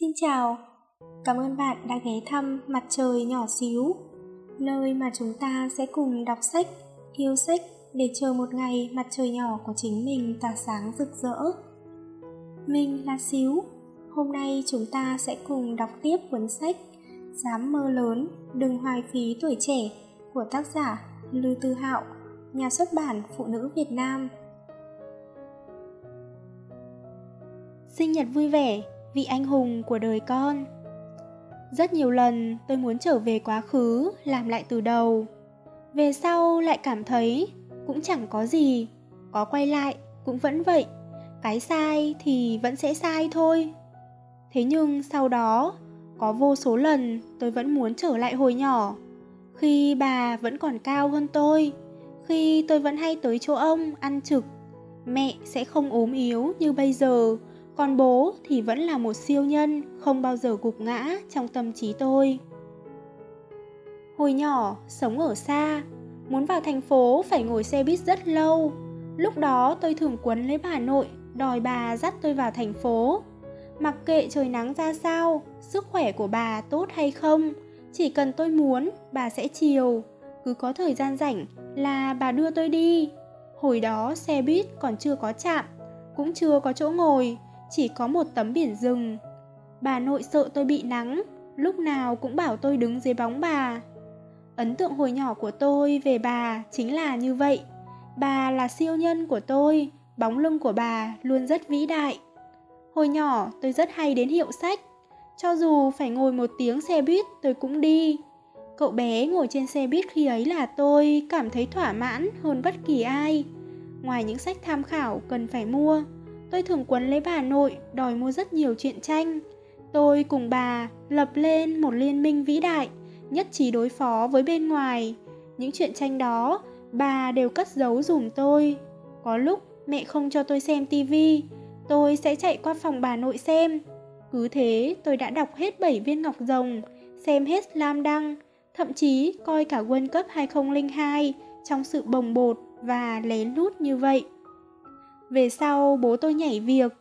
Xin chào, cảm ơn bạn đã ghé thăm Mặt trời nhỏ xíu, nơi mà chúng ta sẽ cùng đọc sách, yêu sách để chờ một ngày mặt trời nhỏ của chính mình tỏa sáng rực rỡ. Mình là Xíu, hôm nay chúng ta sẽ cùng đọc tiếp cuốn sách Dám mơ lớn, đừng hoài phí tuổi trẻ của tác giả Lưu Tư Hạo, nhà xuất bản Phụ nữ Việt Nam. Sinh nhật vui vẻ vị anh hùng của đời con. Rất nhiều lần tôi muốn trở về quá khứ, làm lại từ đầu. Về sau lại cảm thấy cũng chẳng có gì, có quay lại cũng vẫn vậy, cái sai thì vẫn sẽ sai thôi. Thế nhưng sau đó, có vô số lần tôi vẫn muốn trở lại hồi nhỏ, khi bà vẫn còn cao hơn tôi, khi tôi vẫn hay tới chỗ ông ăn trực, mẹ sẽ không ốm yếu như bây giờ còn bố thì vẫn là một siêu nhân, không bao giờ gục ngã trong tâm trí tôi. Hồi nhỏ, sống ở xa, muốn vào thành phố phải ngồi xe buýt rất lâu. Lúc đó tôi thường quấn lấy bà nội, đòi bà dắt tôi vào thành phố. Mặc kệ trời nắng ra sao, sức khỏe của bà tốt hay không, chỉ cần tôi muốn, bà sẽ chiều. Cứ có thời gian rảnh là bà đưa tôi đi. Hồi đó xe buýt còn chưa có chạm, cũng chưa có chỗ ngồi chỉ có một tấm biển rừng. Bà nội sợ tôi bị nắng, lúc nào cũng bảo tôi đứng dưới bóng bà. Ấn tượng hồi nhỏ của tôi về bà chính là như vậy. Bà là siêu nhân của tôi, bóng lưng của bà luôn rất vĩ đại. Hồi nhỏ tôi rất hay đến hiệu sách, cho dù phải ngồi một tiếng xe buýt tôi cũng đi. Cậu bé ngồi trên xe buýt khi ấy là tôi cảm thấy thỏa mãn hơn bất kỳ ai. Ngoài những sách tham khảo cần phải mua, tôi thường quấn lấy bà nội đòi mua rất nhiều truyện tranh. Tôi cùng bà lập lên một liên minh vĩ đại, nhất trí đối phó với bên ngoài. Những chuyện tranh đó, bà đều cất giấu dùm tôi. Có lúc mẹ không cho tôi xem tivi, tôi sẽ chạy qua phòng bà nội xem. Cứ thế tôi đã đọc hết 7 viên ngọc rồng, xem hết Lam Đăng, thậm chí coi cả World Cup 2002 trong sự bồng bột và lén lút như vậy. Về sau bố tôi nhảy việc,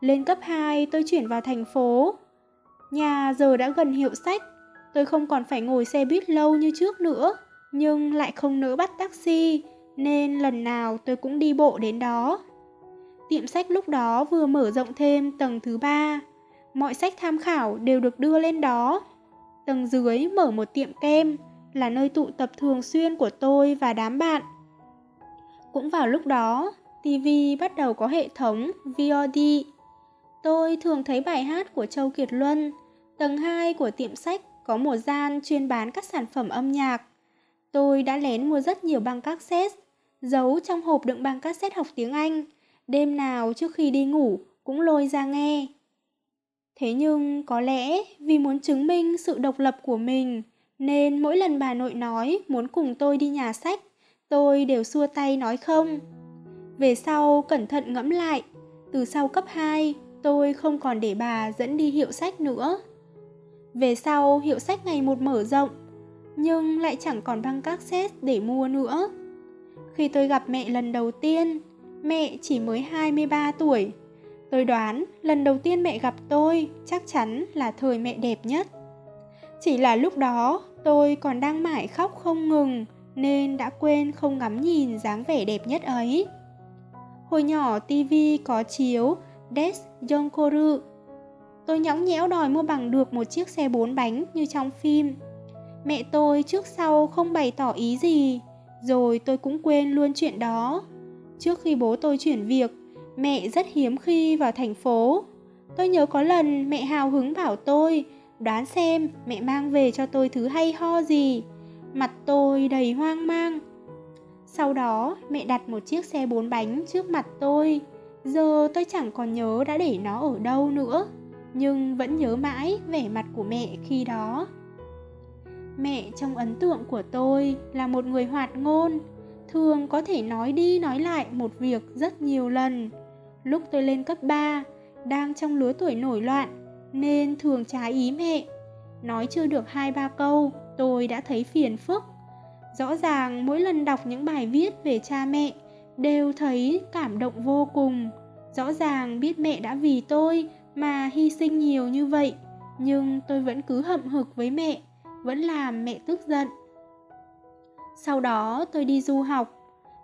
lên cấp 2 tôi chuyển vào thành phố. Nhà giờ đã gần hiệu sách, tôi không còn phải ngồi xe buýt lâu như trước nữa, nhưng lại không nỡ bắt taxi, nên lần nào tôi cũng đi bộ đến đó. Tiệm sách lúc đó vừa mở rộng thêm tầng thứ ba, mọi sách tham khảo đều được đưa lên đó. Tầng dưới mở một tiệm kem, là nơi tụ tập thường xuyên của tôi và đám bạn. Cũng vào lúc đó, TV bắt đầu có hệ thống VOD. Tôi thường thấy bài hát của Châu Kiệt Luân. Tầng 2 của tiệm sách có một gian chuyên bán các sản phẩm âm nhạc. Tôi đã lén mua rất nhiều băng cassette, giấu trong hộp đựng băng cassette học tiếng Anh. Đêm nào trước khi đi ngủ cũng lôi ra nghe. Thế nhưng có lẽ vì muốn chứng minh sự độc lập của mình, nên mỗi lần bà nội nói muốn cùng tôi đi nhà sách, tôi đều xua tay nói không. Về sau cẩn thận ngẫm lại, từ sau cấp 2 tôi không còn để bà dẫn đi hiệu sách nữa. Về sau hiệu sách ngày một mở rộng, nhưng lại chẳng còn băng cassette để mua nữa. Khi tôi gặp mẹ lần đầu tiên, mẹ chỉ mới 23 tuổi. Tôi đoán lần đầu tiên mẹ gặp tôi chắc chắn là thời mẹ đẹp nhất. Chỉ là lúc đó tôi còn đang mải khóc không ngừng nên đã quên không ngắm nhìn dáng vẻ đẹp nhất ấy. Hồi nhỏ TV có chiếu Des Yonkoru. Tôi nhõng nhẽo đòi mua bằng được một chiếc xe bốn bánh như trong phim. Mẹ tôi trước sau không bày tỏ ý gì, rồi tôi cũng quên luôn chuyện đó. Trước khi bố tôi chuyển việc, mẹ rất hiếm khi vào thành phố. Tôi nhớ có lần mẹ hào hứng bảo tôi đoán xem mẹ mang về cho tôi thứ hay ho gì. Mặt tôi đầy hoang mang, sau đó, mẹ đặt một chiếc xe bốn bánh trước mặt tôi. Giờ tôi chẳng còn nhớ đã để nó ở đâu nữa, nhưng vẫn nhớ mãi vẻ mặt của mẹ khi đó. Mẹ trong ấn tượng của tôi là một người hoạt ngôn, thường có thể nói đi nói lại một việc rất nhiều lần. Lúc tôi lên cấp 3, đang trong lứa tuổi nổi loạn, nên thường trái ý mẹ. Nói chưa được hai ba câu, tôi đã thấy phiền phức Rõ ràng mỗi lần đọc những bài viết về cha mẹ đều thấy cảm động vô cùng. Rõ ràng biết mẹ đã vì tôi mà hy sinh nhiều như vậy, nhưng tôi vẫn cứ hậm hực với mẹ, vẫn làm mẹ tức giận. Sau đó tôi đi du học.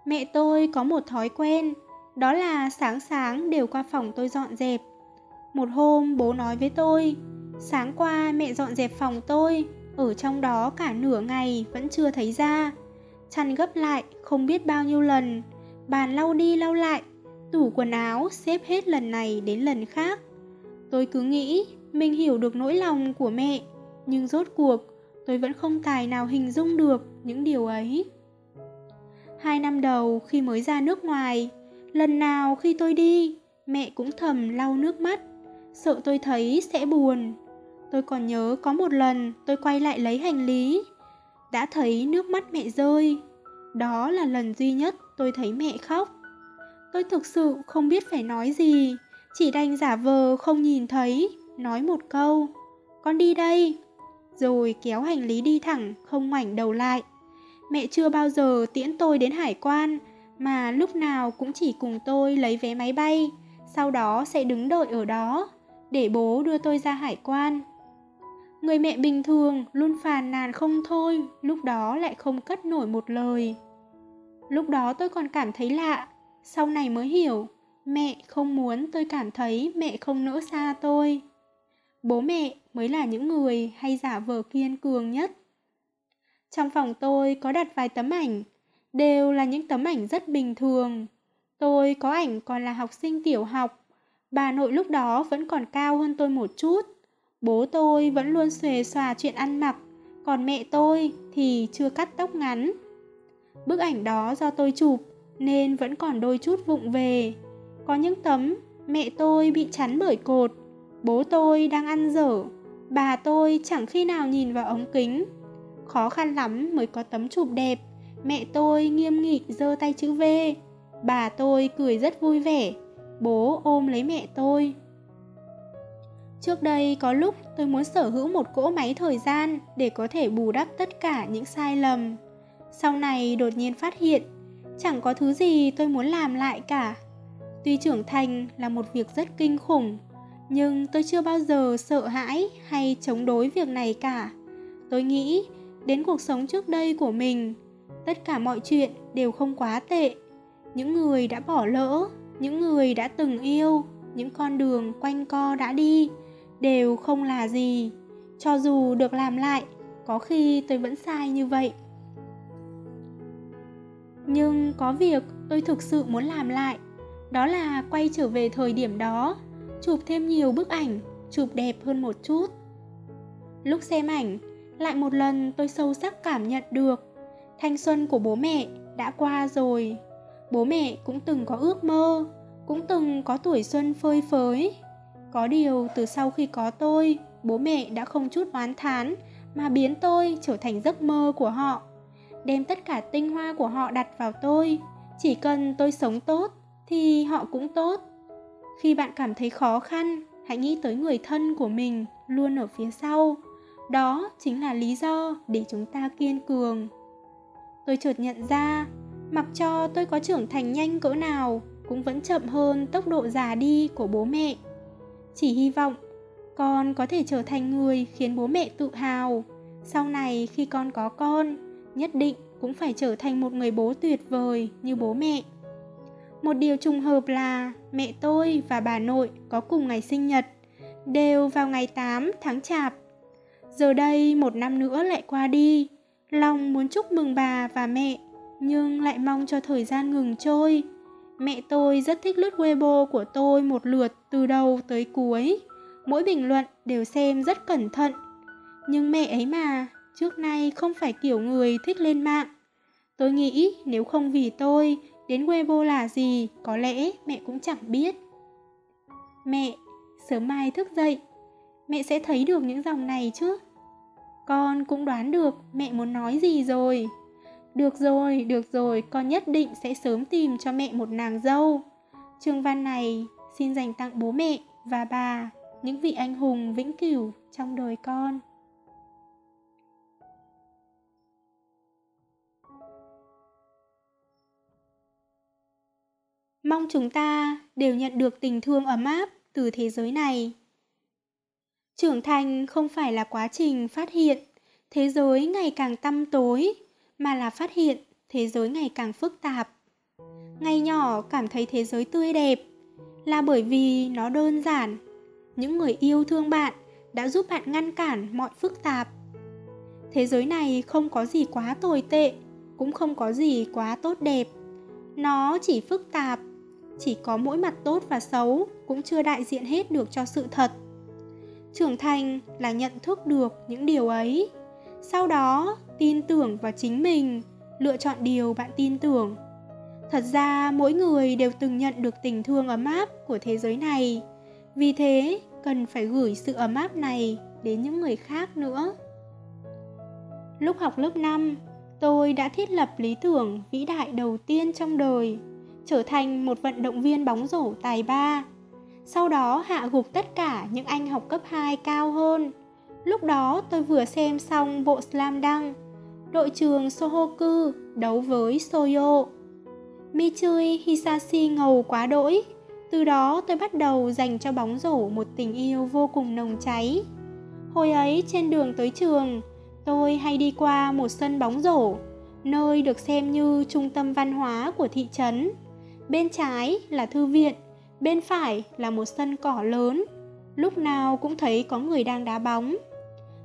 Mẹ tôi có một thói quen, đó là sáng sáng đều qua phòng tôi dọn dẹp. Một hôm bố nói với tôi, sáng qua mẹ dọn dẹp phòng tôi, ở trong đó cả nửa ngày vẫn chưa thấy ra. Chăn gấp lại không biết bao nhiêu lần, bàn lau đi lau lại, tủ quần áo xếp hết lần này đến lần khác. Tôi cứ nghĩ mình hiểu được nỗi lòng của mẹ, nhưng rốt cuộc tôi vẫn không tài nào hình dung được những điều ấy. Hai năm đầu khi mới ra nước ngoài, lần nào khi tôi đi, mẹ cũng thầm lau nước mắt, sợ tôi thấy sẽ buồn. Tôi còn nhớ có một lần tôi quay lại lấy hành lý, đã thấy nước mắt mẹ rơi. Đó là lần duy nhất tôi thấy mẹ khóc. Tôi thực sự không biết phải nói gì, chỉ đành giả vờ không nhìn thấy, nói một câu, con đi đây. Rồi kéo hành lý đi thẳng, không ngoảnh đầu lại. Mẹ chưa bao giờ tiễn tôi đến hải quan, mà lúc nào cũng chỉ cùng tôi lấy vé máy bay, sau đó sẽ đứng đợi ở đó, để bố đưa tôi ra hải quan. Người mẹ bình thường luôn phàn nàn không thôi, lúc đó lại không cất nổi một lời. Lúc đó tôi còn cảm thấy lạ, sau này mới hiểu, mẹ không muốn tôi cảm thấy mẹ không nỡ xa tôi. Bố mẹ mới là những người hay giả vờ kiên cường nhất. Trong phòng tôi có đặt vài tấm ảnh, đều là những tấm ảnh rất bình thường. Tôi có ảnh còn là học sinh tiểu học, bà nội lúc đó vẫn còn cao hơn tôi một chút. Bố tôi vẫn luôn xuề xòa chuyện ăn mặc, còn mẹ tôi thì chưa cắt tóc ngắn. Bức ảnh đó do tôi chụp nên vẫn còn đôi chút vụng về. Có những tấm mẹ tôi bị chắn bởi cột, bố tôi đang ăn dở, bà tôi chẳng khi nào nhìn vào ống kính. Khó khăn lắm mới có tấm chụp đẹp, mẹ tôi nghiêm nghị giơ tay chữ V. Bà tôi cười rất vui vẻ, bố ôm lấy mẹ tôi. Trước đây có lúc tôi muốn sở hữu một cỗ máy thời gian để có thể bù đắp tất cả những sai lầm. Sau này đột nhiên phát hiện, chẳng có thứ gì tôi muốn làm lại cả. Tuy trưởng thành là một việc rất kinh khủng, nhưng tôi chưa bao giờ sợ hãi hay chống đối việc này cả. Tôi nghĩ đến cuộc sống trước đây của mình, tất cả mọi chuyện đều không quá tệ. Những người đã bỏ lỡ, những người đã từng yêu, những con đường quanh co đã đi, đều không là gì. Cho dù được làm lại, có khi tôi vẫn sai như vậy. Nhưng có việc tôi thực sự muốn làm lại, đó là quay trở về thời điểm đó, chụp thêm nhiều bức ảnh, chụp đẹp hơn một chút. Lúc xem ảnh, lại một lần tôi sâu sắc cảm nhận được thanh xuân của bố mẹ đã qua rồi. Bố mẹ cũng từng có ước mơ, cũng từng có tuổi xuân phơi phới. Có điều từ sau khi có tôi, bố mẹ đã không chút oán thán mà biến tôi trở thành giấc mơ của họ. Đem tất cả tinh hoa của họ đặt vào tôi chỉ cần tôi sống tốt thì họ cũng tốt. Khi bạn cảm thấy khó khăn hãy nghĩ tới người thân của mình luôn ở phía sau. Đó chính là lý do để chúng ta kiên cường. Tôi chợt nhận ra mặc cho tôi có trưởng thành nhanh cỡ nào cũng vẫn chậm hơn tốc độ già đi của bố mẹ chỉ hy vọng con có thể trở thành người khiến bố mẹ tự hào sau này khi con có con nhất định cũng phải trở thành một người bố tuyệt vời như bố mẹ. Một điều trùng hợp là mẹ tôi và bà nội có cùng ngày sinh nhật, đều vào ngày 8 tháng Chạp. Giờ đây một năm nữa lại qua đi, lòng muốn chúc mừng bà và mẹ, nhưng lại mong cho thời gian ngừng trôi. Mẹ tôi rất thích lướt Weibo của tôi một lượt từ đầu tới cuối. Mỗi bình luận đều xem rất cẩn thận. Nhưng mẹ ấy mà, trước nay không phải kiểu người thích lên mạng. Tôi nghĩ nếu không vì tôi, đến Weibo là gì, có lẽ mẹ cũng chẳng biết. Mẹ, sớm mai thức dậy, mẹ sẽ thấy được những dòng này chứ. Con cũng đoán được mẹ muốn nói gì rồi. Được rồi, được rồi, con nhất định sẽ sớm tìm cho mẹ một nàng dâu. Chương văn này xin dành tặng bố mẹ và bà, những vị anh hùng vĩnh cửu trong đời con. Mong chúng ta đều nhận được tình thương ấm áp từ thế giới này. trưởng thành không phải là quá trình phát hiện thế giới ngày càng tăm tối mà là phát hiện thế giới ngày càng phức tạp. Ngày nhỏ cảm thấy thế giới tươi đẹp là bởi vì nó đơn giản. Những người yêu thương bạn đã giúp bạn ngăn cản mọi phức tạp. Thế giới này không có gì quá tồi tệ, cũng không có gì quá tốt đẹp. Nó chỉ phức tạp, chỉ có mỗi mặt tốt và xấu cũng chưa đại diện hết được cho sự thật. Trưởng thành là nhận thức được những điều ấy, sau đó tin tưởng vào chính mình, lựa chọn điều bạn tin tưởng. Thật ra, mỗi người đều từng nhận được tình thương ấm áp của thế giới này. Vì thế, cần phải gửi sự ấm áp này đến những người khác nữa. Lúc học lớp 5 tôi đã thiết lập lý tưởng vĩ đại đầu tiên trong đời, trở thành một vận động viên bóng rổ tài ba. Sau đó hạ gục tất cả những anh học cấp 2 cao hơn. Lúc đó tôi vừa xem xong bộ slam dunk đội trường Sohoku đấu với Soyo. Michui Hisashi ngầu quá đỗi. Từ đó tôi bắt đầu dành cho bóng rổ một tình yêu vô cùng nồng cháy. Hồi ấy trên đường tới trường, tôi hay đi qua một sân bóng rổ, nơi được xem như trung tâm văn hóa của thị trấn. Bên trái là thư viện, bên phải là một sân cỏ lớn. Lúc nào cũng thấy có người đang đá bóng.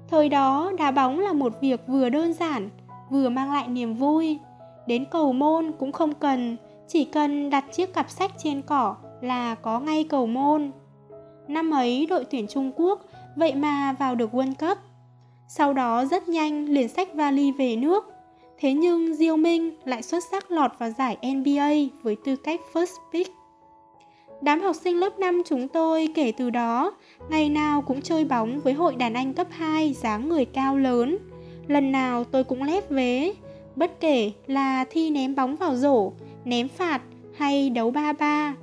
Thời đó đá bóng là một việc vừa đơn giản, vừa mang lại niềm vui. Đến cầu môn cũng không cần, chỉ cần đặt chiếc cặp sách trên cỏ là có ngay cầu môn. Năm ấy đội tuyển Trung Quốc vậy mà vào được World Cup. Sau đó rất nhanh liền sách vali về nước. Thế nhưng Diêu Minh lại xuất sắc lọt vào giải NBA với tư cách first pick. Đám học sinh lớp 5 chúng tôi kể từ đó, ngày nào cũng chơi bóng với hội đàn anh cấp 2 dáng người cao lớn. Lần nào tôi cũng lép vế, bất kể là thi ném bóng vào rổ, ném phạt hay đấu ba ba.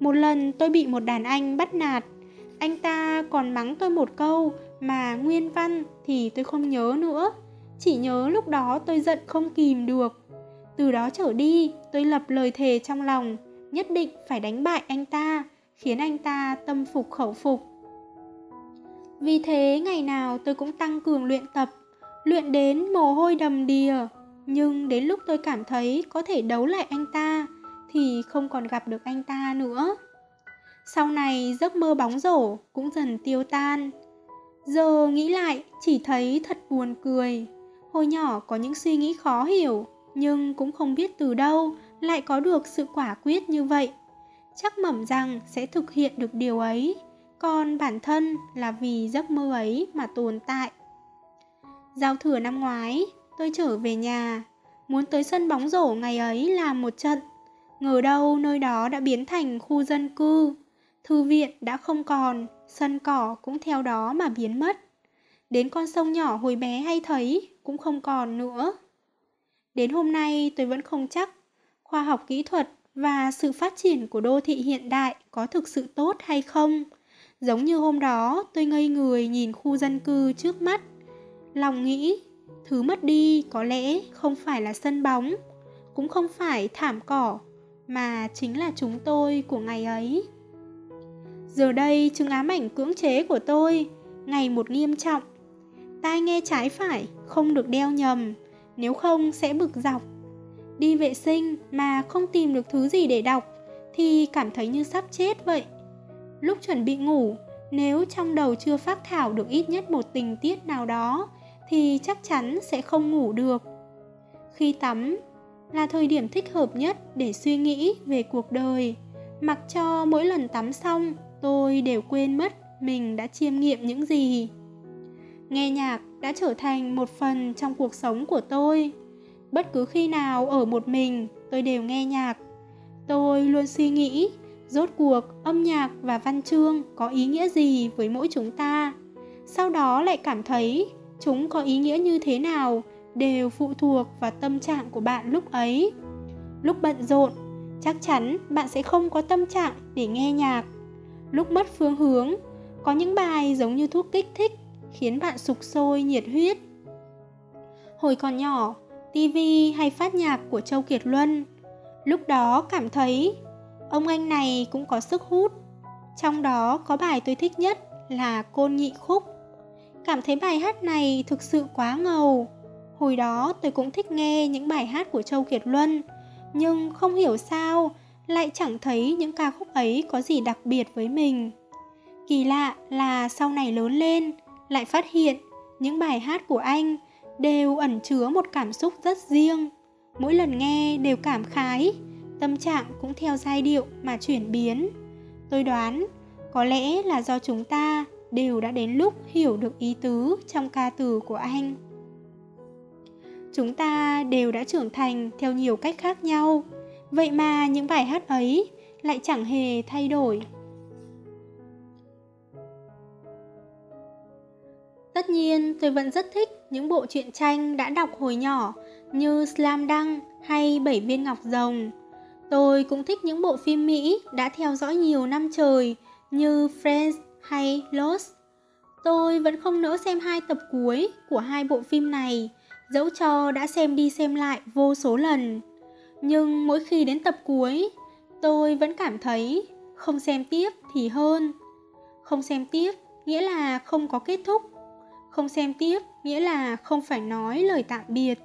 Một lần tôi bị một đàn anh bắt nạt, anh ta còn mắng tôi một câu mà nguyên văn thì tôi không nhớ nữa. Chỉ nhớ lúc đó tôi giận không kìm được. Từ đó trở đi, tôi lập lời thề trong lòng nhất định phải đánh bại anh ta, khiến anh ta tâm phục khẩu phục. Vì thế ngày nào tôi cũng tăng cường luyện tập, luyện đến mồ hôi đầm đìa, nhưng đến lúc tôi cảm thấy có thể đấu lại anh ta thì không còn gặp được anh ta nữa. Sau này giấc mơ bóng rổ cũng dần tiêu tan. Giờ nghĩ lại chỉ thấy thật buồn cười. Hồi nhỏ có những suy nghĩ khó hiểu, nhưng cũng không biết từ đâu lại có được sự quả quyết như vậy chắc mẩm rằng sẽ thực hiện được điều ấy còn bản thân là vì giấc mơ ấy mà tồn tại giao thừa năm ngoái tôi trở về nhà. Muốn tới sân bóng rổ ngày ấy làm một trận. Ngờ đâu nơi đó đã biến thành khu dân cư. Thư viện đã không còn sân cỏ cũng theo đó mà biến mất. Đến con sông nhỏ hồi bé hay thấy cũng không còn nữa. Đến hôm nay tôi vẫn không chắc. Khoa học kỹ thuật và sự phát triển của đô thị hiện đại có thực sự tốt hay không. Giống như hôm đó, tôi ngây người nhìn khu dân cư trước mắt. Lòng nghĩ, thứ mất đi có lẽ không phải là sân bóng, cũng không phải thảm cỏ, mà chính là chúng tôi của ngày ấy. Giờ đây, chứng ám ảnh cưỡng chế của tôi ngày một nghiêm trọng. Tai nghe trái phải không được đeo nhầm, nếu không sẽ bực dọc đi vệ sinh mà không tìm được thứ gì để đọc thì cảm thấy như sắp chết vậy. Lúc chuẩn bị ngủ, nếu trong đầu chưa phát thảo được ít nhất một tình tiết nào đó thì chắc chắn sẽ không ngủ được. Khi tắm là thời điểm thích hợp nhất để suy nghĩ về cuộc đời. Mặc cho mỗi lần tắm xong, tôi đều quên mất mình đã chiêm nghiệm những gì. Nghe nhạc đã trở thành một phần trong cuộc sống của tôi bất cứ khi nào ở một mình tôi đều nghe nhạc tôi luôn suy nghĩ rốt cuộc âm nhạc và văn chương có ý nghĩa gì với mỗi chúng ta sau đó lại cảm thấy chúng có ý nghĩa như thế nào đều phụ thuộc vào tâm trạng của bạn lúc ấy lúc bận rộn, chắc chắn bạn sẽ không có tâm trạng để nghe nhạc lúc mất phương hướng, có những bài giống như thuốc kích thích khiến bạn sục sôi, nhiệt huyết hồi còn nhỏ TV hay phát nhạc của Châu Kiệt Luân. Lúc đó cảm thấy ông anh này cũng có sức hút. Trong đó có bài tôi thích nhất là Côn Nhị Khúc. Cảm thấy bài hát này thực sự quá ngầu. Hồi đó tôi cũng thích nghe những bài hát của Châu Kiệt Luân, nhưng không hiểu sao lại chẳng thấy những ca khúc ấy có gì đặc biệt với mình. Kỳ lạ là sau này lớn lên, lại phát hiện những bài hát của anh đều ẩn chứa một cảm xúc rất riêng. Mỗi lần nghe đều cảm khái, tâm trạng cũng theo giai điệu mà chuyển biến. Tôi đoán có lẽ là do chúng ta đều đã đến lúc hiểu được ý tứ trong ca từ của anh. Chúng ta đều đã trưởng thành theo nhiều cách khác nhau, vậy mà những bài hát ấy lại chẳng hề thay đổi. Tất nhiên, tôi vẫn rất thích những bộ truyện tranh đã đọc hồi nhỏ như Slam Dunk hay Bảy viên ngọc rồng. Tôi cũng thích những bộ phim Mỹ đã theo dõi nhiều năm trời như Friends hay Lost. Tôi vẫn không nỡ xem hai tập cuối của hai bộ phim này, dẫu cho đã xem đi xem lại vô số lần. Nhưng mỗi khi đến tập cuối, tôi vẫn cảm thấy không xem tiếp thì hơn. Không xem tiếp nghĩa là không có kết thúc. Không xem tiếp nghĩa là không phải nói lời tạm biệt.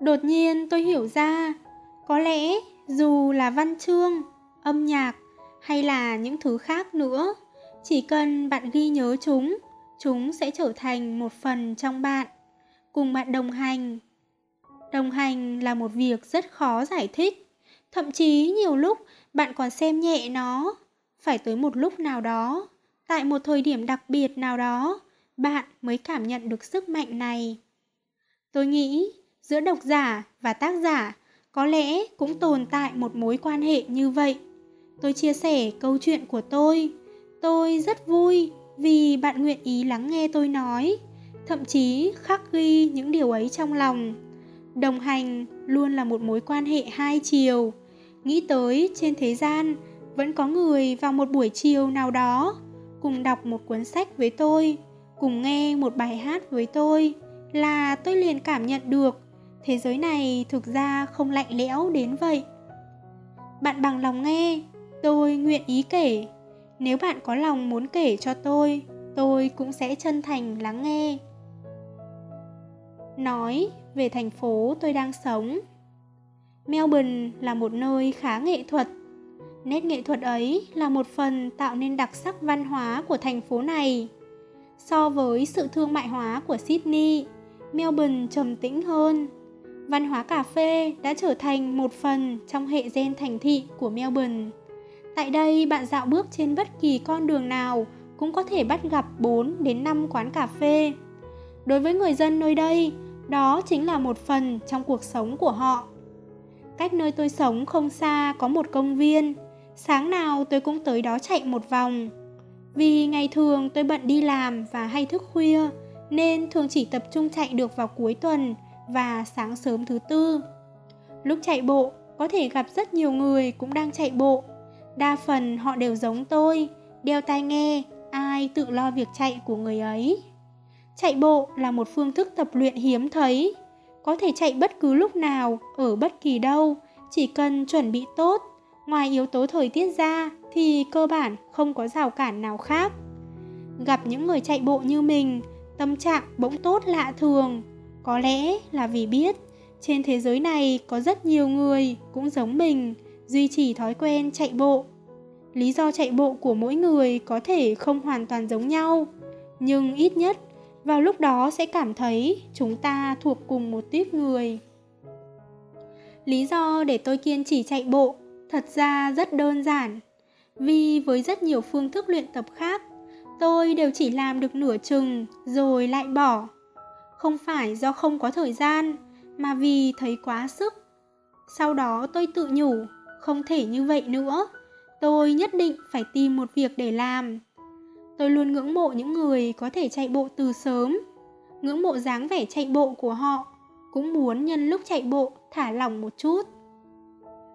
Đột nhiên tôi hiểu ra, có lẽ dù là văn chương, âm nhạc hay là những thứ khác nữa, chỉ cần bạn ghi nhớ chúng, chúng sẽ trở thành một phần trong bạn, cùng bạn đồng hành. Đồng hành là một việc rất khó giải thích, thậm chí nhiều lúc bạn còn xem nhẹ nó. Phải tới một lúc nào đó, tại một thời điểm đặc biệt nào đó, bạn mới cảm nhận được sức mạnh này. Tôi nghĩ giữa độc giả và tác giả có lẽ cũng tồn tại một mối quan hệ như vậy. Tôi chia sẻ câu chuyện của tôi. Tôi rất vui vì bạn nguyện ý lắng nghe tôi nói, thậm chí khắc ghi những điều ấy trong lòng. Đồng hành luôn là một mối quan hệ hai chiều. Nghĩ tới trên thế gian vẫn có người vào một buổi chiều nào đó cùng đọc một cuốn sách với tôi, cùng nghe một bài hát với tôi là tôi liền cảm nhận được thế giới này thực ra không lạnh lẽo đến vậy. Bạn bằng lòng nghe, tôi nguyện ý kể. Nếu bạn có lòng muốn kể cho tôi, tôi cũng sẽ chân thành lắng nghe. Nói về thành phố tôi đang sống. Melbourne là một nơi khá nghệ thuật. Nét nghệ thuật ấy là một phần tạo nên đặc sắc văn hóa của thành phố này. So với sự thương mại hóa của Sydney, Melbourne trầm tĩnh hơn. Văn hóa cà phê đã trở thành một phần trong hệ gen thành thị của Melbourne. Tại đây, bạn dạo bước trên bất kỳ con đường nào cũng có thể bắt gặp 4 đến 5 quán cà phê. Đối với người dân nơi đây, đó chính là một phần trong cuộc sống của họ. Cách nơi tôi sống không xa có một công viên, sáng nào tôi cũng tới đó chạy một vòng. Vì ngày thường tôi bận đi làm và hay thức khuya, nên thường chỉ tập trung chạy được vào cuối tuần và sáng sớm thứ tư. Lúc chạy bộ, có thể gặp rất nhiều người cũng đang chạy bộ. Đa phần họ đều giống tôi, đeo tai nghe, ai tự lo việc chạy của người ấy. Chạy bộ là một phương thức tập luyện hiếm thấy, có thể chạy bất cứ lúc nào, ở bất kỳ đâu, chỉ cần chuẩn bị tốt. Ngoài yếu tố thời tiết ra thì cơ bản không có rào cản nào khác. Gặp những người chạy bộ như mình, tâm trạng bỗng tốt lạ thường, có lẽ là vì biết trên thế giới này có rất nhiều người cũng giống mình, duy trì thói quen chạy bộ. Lý do chạy bộ của mỗi người có thể không hoàn toàn giống nhau, nhưng ít nhất vào lúc đó sẽ cảm thấy chúng ta thuộc cùng một tuyết người. Lý do để tôi kiên trì chạy bộ thật ra rất đơn giản, vì với rất nhiều phương thức luyện tập khác, tôi đều chỉ làm được nửa chừng rồi lại bỏ không phải do không có thời gian mà vì thấy quá sức sau đó tôi tự nhủ không thể như vậy nữa. Tôi nhất định phải tìm một việc để làm. Tôi luôn ngưỡng mộ những người có thể chạy bộ từ sớm. Ngưỡng mộ dáng vẻ chạy bộ của họ cũng muốn nhân lúc chạy bộ thả lỏng một chút.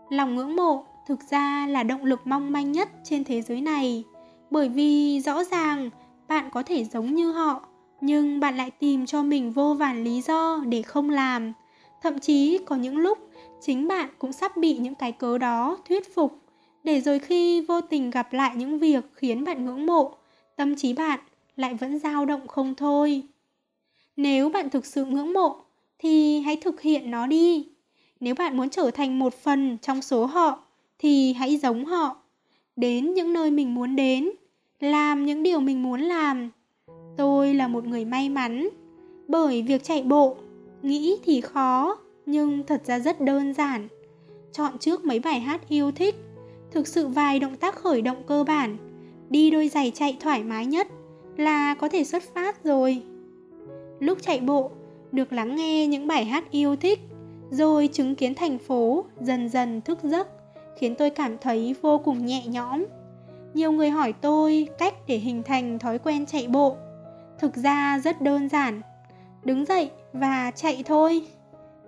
Lòng ngưỡng mộ thực ra là động lực mong manh nhất trên thế giới này, bởi vì rõ ràng bạn có thể giống như họ, nhưng bạn lại tìm cho mình vô vàn lý do để không làm. Thậm chí có những lúc chính bạn cũng sắp bị những cái cớ đó thuyết phục để rồi khi vô tình gặp lại những việc khiến bạn ngưỡng mộ tâm trí bạn lại vẫn dao động không thôi. Nếu bạn thực sự ngưỡng mộ thì hãy thực hiện nó đi. Nếu bạn muốn trở thành một phần trong số họ thì hãy giống họ. Đến những nơi mình muốn đến, làm những điều mình muốn làm. Tôi là một người may mắn bởi việc chạy bộ, nghĩ thì khó nhưng thật ra rất đơn giản. Chọn trước mấy bài hát yêu thích, thực sự vài động tác khởi động cơ bản, đi đôi giày chạy thoải mái nhất là có thể xuất phát rồi. Lúc chạy bộ, được lắng nghe những bài hát yêu thích, rồi chứng kiến thành phố dần dần thức giấc, khiến tôi cảm thấy vô cùng nhẹ nhõm. Nhiều người hỏi tôi cách để hình thành thói quen chạy bộ. Thực ra rất đơn giản. Đứng dậy và chạy thôi.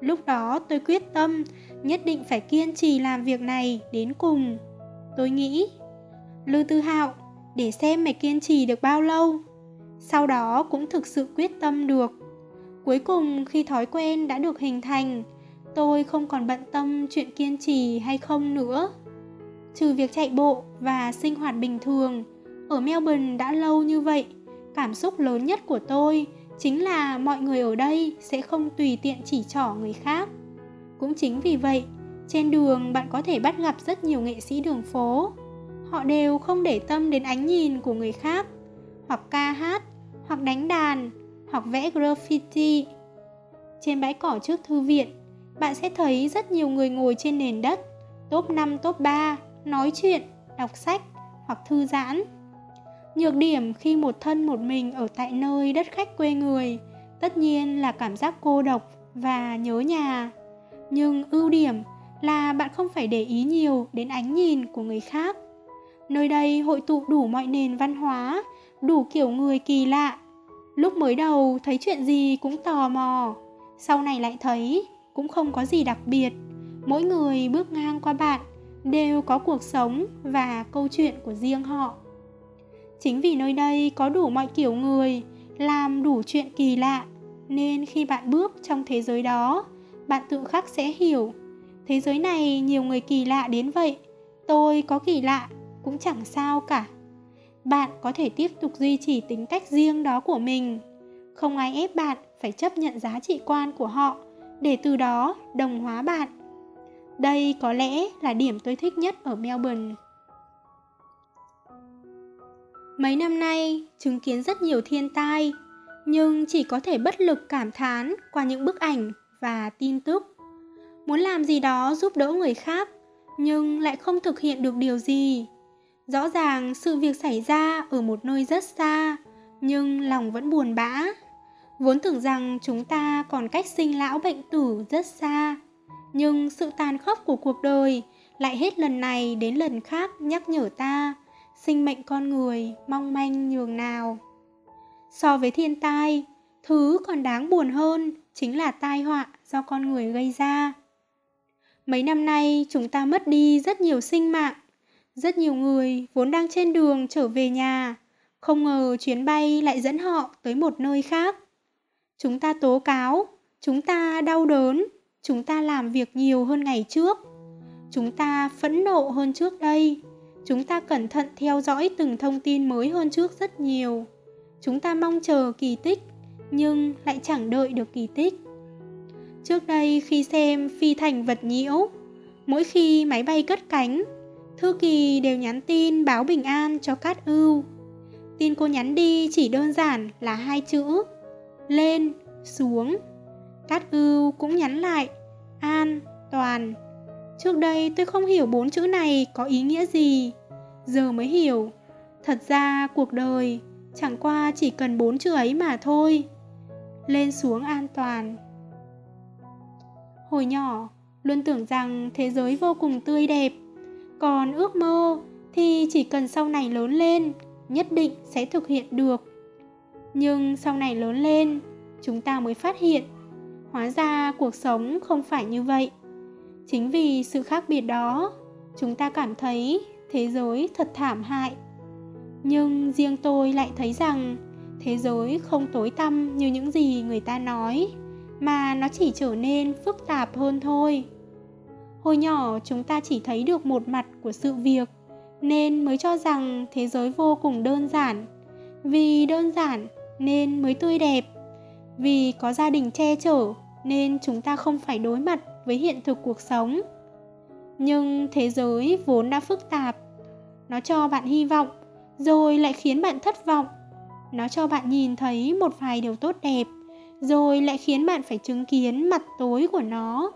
Lúc đó tôi quyết tâm nhất định phải kiên trì làm việc này đến cùng. Tôi nghĩ, Lư Tư Hạo, để xem mày kiên trì được bao lâu. Sau đó cũng thực sự quyết tâm được. Cuối cùng khi thói quen đã được hình thành, tôi không còn bận tâm chuyện kiên trì hay không nữa. Trừ việc chạy bộ và sinh hoạt bình thường, ở Melbourne đã lâu như vậy, cảm xúc lớn nhất của tôi chính là mọi người ở đây sẽ không tùy tiện chỉ trỏ người khác. Cũng chính vì vậy, trên đường bạn có thể bắt gặp rất nhiều nghệ sĩ đường phố. Họ đều không để tâm đến ánh nhìn của người khác, hoặc ca hát, hoặc đánh đàn, hoặc vẽ graffiti. Trên bãi cỏ trước thư viện, bạn sẽ thấy rất nhiều người ngồi trên nền đất, top 5, top 3, nói chuyện, đọc sách hoặc thư giãn. Nhược điểm khi một thân một mình ở tại nơi đất khách quê người, tất nhiên là cảm giác cô độc và nhớ nhà. Nhưng ưu điểm là bạn không phải để ý nhiều đến ánh nhìn của người khác. Nơi đây hội tụ đủ mọi nền văn hóa, đủ kiểu người kỳ lạ. Lúc mới đầu thấy chuyện gì cũng tò mò, sau này lại thấy cũng không có gì đặc biệt. Mỗi người bước ngang qua bạn đều có cuộc sống và câu chuyện của riêng họ. Chính vì nơi đây có đủ mọi kiểu người, làm đủ chuyện kỳ lạ, nên khi bạn bước trong thế giới đó, bạn tự khắc sẽ hiểu. Thế giới này nhiều người kỳ lạ đến vậy, tôi có kỳ lạ cũng chẳng sao cả. Bạn có thể tiếp tục duy trì tính cách riêng đó của mình. Không ai ép bạn phải chấp nhận giá trị quan của họ để từ đó đồng hóa bạn. Đây có lẽ là điểm tôi thích nhất ở Melbourne. Mấy năm nay, chứng kiến rất nhiều thiên tai, nhưng chỉ có thể bất lực cảm thán qua những bức ảnh và tin tức. Muốn làm gì đó giúp đỡ người khác, nhưng lại không thực hiện được điều gì. Rõ ràng sự việc xảy ra ở một nơi rất xa, nhưng lòng vẫn buồn bã. Vốn tưởng rằng chúng ta còn cách sinh lão bệnh tử rất xa, nhưng sự tàn khốc của cuộc đời lại hết lần này đến lần khác nhắc nhở ta sinh mệnh con người mong manh nhường nào. So với thiên tai, thứ còn đáng buồn hơn chính là tai họa do con người gây ra. Mấy năm nay chúng ta mất đi rất nhiều sinh mạng, rất nhiều người vốn đang trên đường trở về nhà, không ngờ chuyến bay lại dẫn họ tới một nơi khác. Chúng ta tố cáo, chúng ta đau đớn, chúng ta làm việc nhiều hơn ngày trước. Chúng ta phẫn nộ hơn trước đây chúng ta cẩn thận theo dõi từng thông tin mới hơn trước rất nhiều. Chúng ta mong chờ kỳ tích, nhưng lại chẳng đợi được kỳ tích. Trước đây khi xem phi thành vật nhiễu, mỗi khi máy bay cất cánh, thư kỳ đều nhắn tin báo bình an cho cát ưu. Tin cô nhắn đi chỉ đơn giản là hai chữ, lên, xuống. Cát ưu cũng nhắn lại, an, toàn. Trước đây tôi không hiểu bốn chữ này có ý nghĩa gì. Giờ mới hiểu. Thật ra cuộc đời chẳng qua chỉ cần bốn chữ ấy mà thôi. Lên xuống an toàn. Hồi nhỏ, luôn tưởng rằng thế giới vô cùng tươi đẹp. Còn ước mơ thì chỉ cần sau này lớn lên, nhất định sẽ thực hiện được. Nhưng sau này lớn lên, chúng ta mới phát hiện, hóa ra cuộc sống không phải như vậy chính vì sự khác biệt đó, chúng ta cảm thấy thế giới thật thảm hại. Nhưng riêng tôi lại thấy rằng thế giới không tối tăm như những gì người ta nói, mà nó chỉ trở nên phức tạp hơn thôi. Hồi nhỏ chúng ta chỉ thấy được một mặt của sự việc, nên mới cho rằng thế giới vô cùng đơn giản. Vì đơn giản nên mới tươi đẹp. Vì có gia đình che chở nên chúng ta không phải đối mặt với hiện thực cuộc sống. Nhưng thế giới vốn đã phức tạp. Nó cho bạn hy vọng, rồi lại khiến bạn thất vọng. Nó cho bạn nhìn thấy một vài điều tốt đẹp, rồi lại khiến bạn phải chứng kiến mặt tối của nó.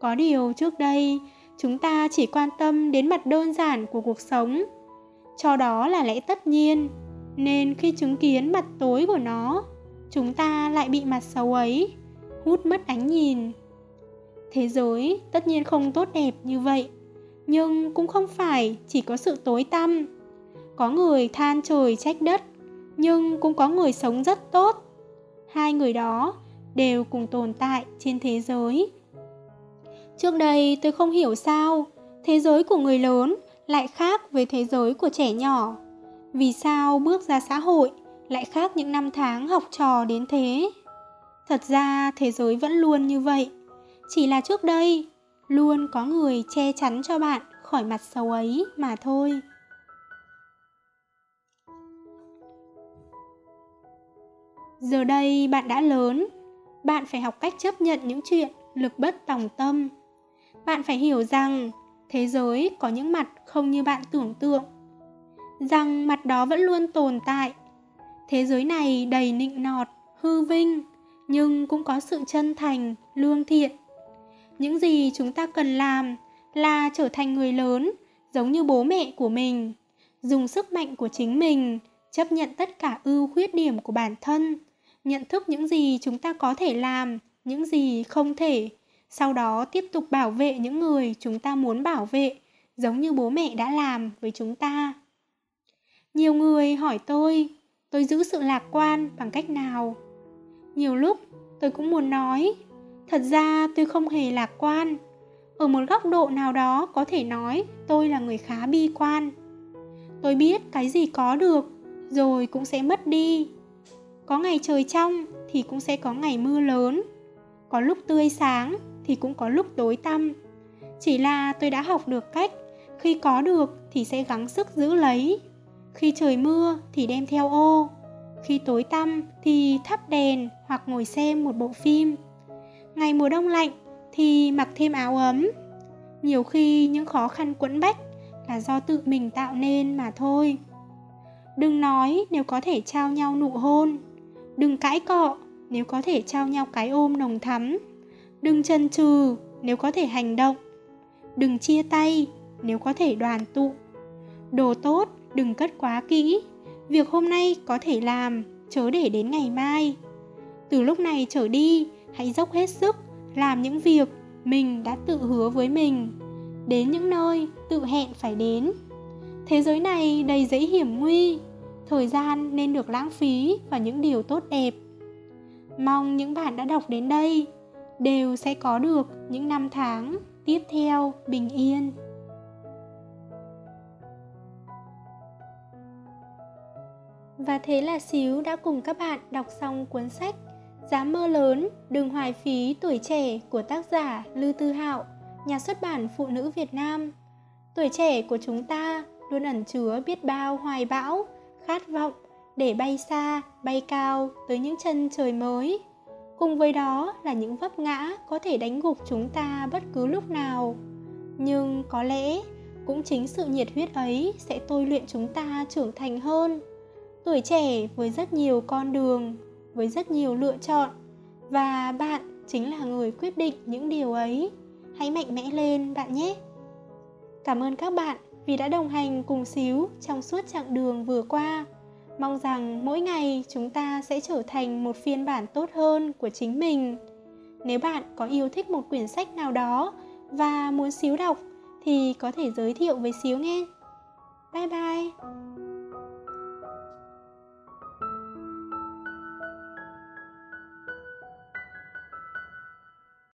Có điều trước đây, chúng ta chỉ quan tâm đến mặt đơn giản của cuộc sống. Cho đó là lẽ tất nhiên, nên khi chứng kiến mặt tối của nó, chúng ta lại bị mặt xấu ấy hút mất ánh nhìn thế giới tất nhiên không tốt đẹp như vậy. Nhưng cũng không phải chỉ có sự tối tăm. Có người than trời trách đất, nhưng cũng có người sống rất tốt. Hai người đó đều cùng tồn tại trên thế giới. Trước đây tôi không hiểu sao, thế giới của người lớn lại khác với thế giới của trẻ nhỏ. Vì sao bước ra xã hội lại khác những năm tháng học trò đến thế? Thật ra thế giới vẫn luôn như vậy chỉ là trước đây, luôn có người che chắn cho bạn khỏi mặt xấu ấy mà thôi. Giờ đây bạn đã lớn, bạn phải học cách chấp nhận những chuyện lực bất tòng tâm. Bạn phải hiểu rằng thế giới có những mặt không như bạn tưởng tượng, rằng mặt đó vẫn luôn tồn tại. Thế giới này đầy nịnh nọt, hư vinh, nhưng cũng có sự chân thành, lương thiện những gì chúng ta cần làm là trở thành người lớn, giống như bố mẹ của mình. Dùng sức mạnh của chính mình, chấp nhận tất cả ưu khuyết điểm của bản thân. Nhận thức những gì chúng ta có thể làm, những gì không thể. Sau đó tiếp tục bảo vệ những người chúng ta muốn bảo vệ, giống như bố mẹ đã làm với chúng ta. Nhiều người hỏi tôi tôi giữ sự lạc quan bằng cách nào? Nhiều lúc, tôi cũng muốn nói thật ra tôi không hề lạc quan. Ở một góc độ nào đó có thể nói tôi là người khá bi quan. Tôi biết cái gì có được, rồi cũng sẽ mất đi. Có ngày trời trong thì cũng sẽ có ngày mưa lớn. Có lúc tươi sáng thì cũng có lúc tối tăm. Chỉ là tôi đã học được cách, khi có được thì sẽ gắng sức giữ lấy. Khi trời mưa thì đem theo ô. Khi tối tăm thì thắp đèn hoặc ngồi xem một bộ phim ngày mùa đông lạnh thì mặc thêm áo ấm. Nhiều khi những khó khăn quẫn bách là do tự mình tạo nên mà thôi. Đừng nói nếu có thể trao nhau nụ hôn. Đừng cãi cọ nếu có thể trao nhau cái ôm nồng thắm. Đừng chần chừ nếu có thể hành động. Đừng chia tay nếu có thể đoàn tụ. Đồ tốt đừng cất quá kỹ. Việc hôm nay có thể làm, chớ để đến ngày mai. Từ lúc này trở đi hãy dốc hết sức làm những việc mình đã tự hứa với mình. Đến những nơi tự hẹn phải đến. Thế giới này đầy giấy hiểm nguy. Thời gian nên được lãng phí vào những điều tốt đẹp. Mong những bạn đã đọc đến đây đều sẽ có được những năm tháng tiếp theo bình yên. Và thế là Xíu đã cùng các bạn đọc xong cuốn sách Dám mơ lớn, đừng hoài phí tuổi trẻ của tác giả Lư Tư Hạo, nhà xuất bản Phụ nữ Việt Nam. Tuổi trẻ của chúng ta luôn ẩn chứa biết bao hoài bão, khát vọng để bay xa, bay cao tới những chân trời mới. Cùng với đó là những vấp ngã có thể đánh gục chúng ta bất cứ lúc nào. Nhưng có lẽ cũng chính sự nhiệt huyết ấy sẽ tôi luyện chúng ta trưởng thành hơn tuổi trẻ với rất nhiều con đường với rất nhiều lựa chọn. Và bạn chính là người quyết định những điều ấy. Hãy mạnh mẽ lên, bạn nhé! Cảm ơn các bạn vì đã đồng hành cùng xíu trong suốt chặng đường vừa qua. Mong rằng mỗi ngày chúng ta sẽ trở thành một phiên bản tốt hơn của chính mình. Nếu bạn có yêu thích một quyển sách nào đó và muốn xíu đọc thì có thể giới thiệu với xíu nghe bye bye!